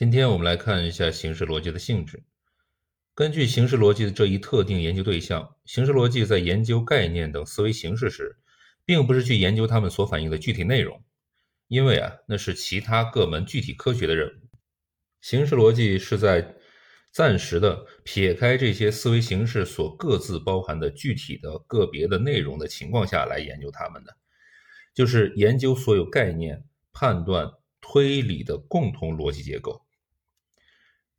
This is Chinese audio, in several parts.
今天我们来看一下形式逻辑的性质。根据形式逻辑的这一特定研究对象，形式逻辑在研究概念等思维形式时，并不是去研究它们所反映的具体内容，因为啊，那是其他各门具体科学的任务。形式逻辑是在暂时的撇开这些思维形式所各自包含的具体的个别的内容的情况下来研究它们的，就是研究所有概念、判断、推理的共同逻辑结构。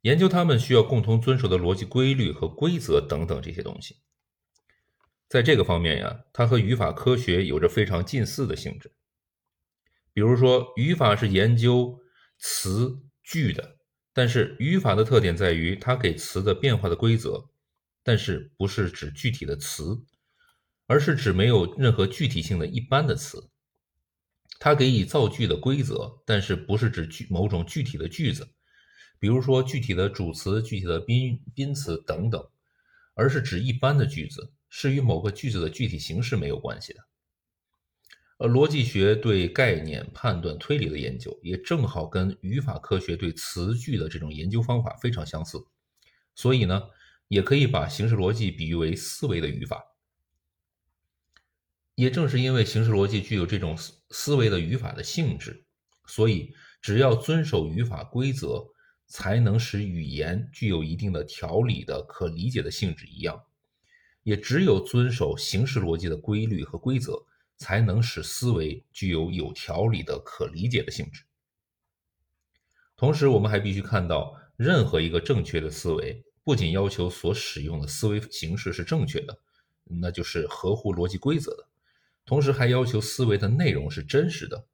研究它们需要共同遵守的逻辑规律和规则等等这些东西，在这个方面呀，它和语法科学有着非常近似的性质。比如说，语法是研究词句的，但是语法的特点在于它给词的变化的规则，但是不是指具体的词，而是指没有任何具体性的一般的词。它给以造句的规则，但是不是指具某种具体的句子。比如说具体的主词、具体的宾宾词等等，而是指一般的句子，是与某个句子的具体形式没有关系的。而逻辑学对概念、判断、推理的研究，也正好跟语法科学对词句的这种研究方法非常相似，所以呢，也可以把形式逻辑比喻为思维的语法。也正是因为形式逻辑具有这种思思维的语法的性质，所以只要遵守语法规则。才能使语言具有一定的条理的可理解的性质一样，也只有遵守形式逻辑的规律和规则，才能使思维具有有条理的可理解的性质。同时，我们还必须看到，任何一个正确的思维，不仅要求所使用的思维形式是正确的，那就是合乎逻辑规则的，同时还要求思维的内容是真实的，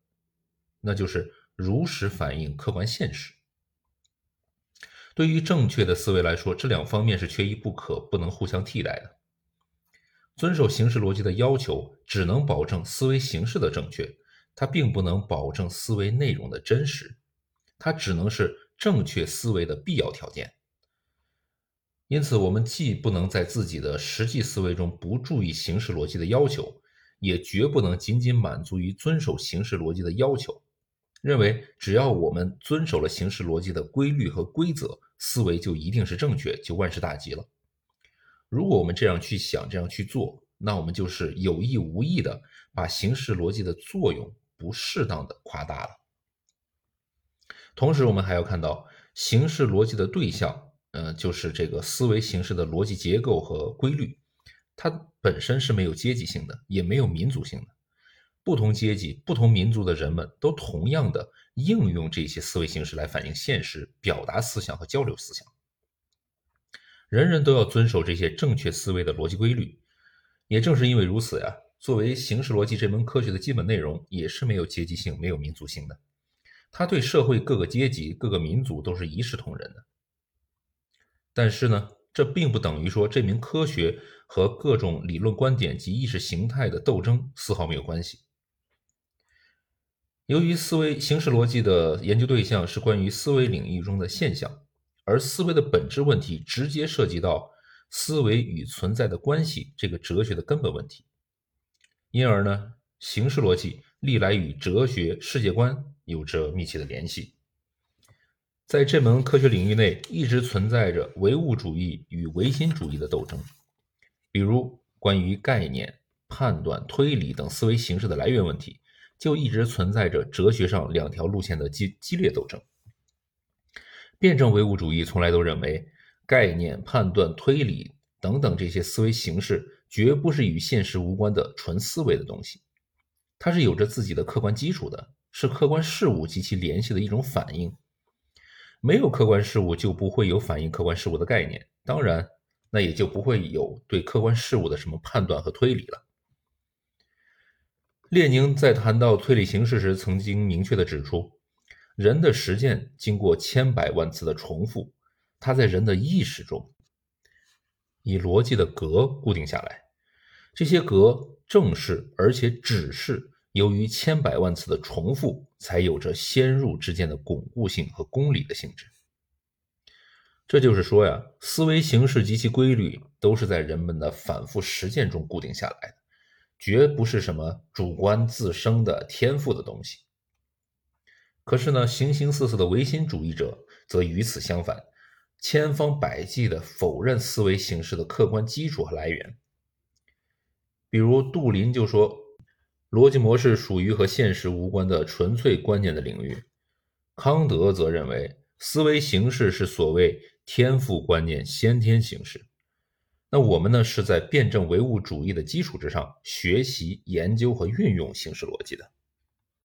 那就是如实反映客观现实。对于正确的思维来说，这两方面是缺一不可，不能互相替代的。遵守形式逻辑的要求，只能保证思维形式的正确，它并不能保证思维内容的真实，它只能是正确思维的必要条件。因此，我们既不能在自己的实际思维中不注意形式逻辑的要求，也绝不能仅仅满足于遵守形式逻辑的要求。认为只要我们遵守了形式逻辑的规律和规则，思维就一定是正确，就万事大吉了。如果我们这样去想，这样去做，那我们就是有意无意的把形式逻辑的作用不适当的夸大了。同时，我们还要看到形式逻辑的对象，嗯，就是这个思维形式的逻辑结构和规律，它本身是没有阶级性的，也没有民族性的。不同阶级、不同民族的人们都同样的应用这些思维形式来反映现实、表达思想和交流思想。人人都要遵守这些正确思维的逻辑规律。也正是因为如此呀，作为形式逻辑这门科学的基本内容，也是没有阶级性、没有民族性的。它对社会各个阶级、各个民族都是一视同仁的。但是呢，这并不等于说这名科学和各种理论观点及意识形态的斗争丝毫没有关系。由于思维形式逻辑的研究对象是关于思维领域中的现象，而思维的本质问题直接涉及到思维与存在的关系这个哲学的根本问题，因而呢，形式逻辑历来与哲学世界观有着密切的联系。在这门科学领域内，一直存在着唯物主义与唯心主义的斗争，比如关于概念、判断、推理等思维形式的来源问题。就一直存在着哲学上两条路线的激激烈斗争。辩证唯物主义从来都认为，概念、判断、推理等等这些思维形式绝不是与现实无关的纯思维的东西，它是有着自己的客观基础的，是客观事物及其联系的一种反应。没有客观事物，就不会有反映客观事物的概念，当然，那也就不会有对客观事物的什么判断和推理了。列宁在谈到推理形式时，曾经明确地指出，人的实践经过千百万次的重复，它在人的意识中以逻辑的格固定下来。这些格正是而且只是由于千百万次的重复，才有着先入之见的巩固性和公理的性质。这就是说呀，思维形式及其规律都是在人们的反复实践中固定下来的。绝不是什么主观自生的天赋的东西。可是呢，形形色色的唯心主义者则与此相反，千方百计地否认思维形式的客观基础和来源。比如杜林就说，逻辑模式属于和现实无关的纯粹观念的领域；康德则认为，思维形式是所谓天赋观念、先天形式。那我们呢，是在辩证唯物主义的基础之上学习、研究和运用形式逻辑的。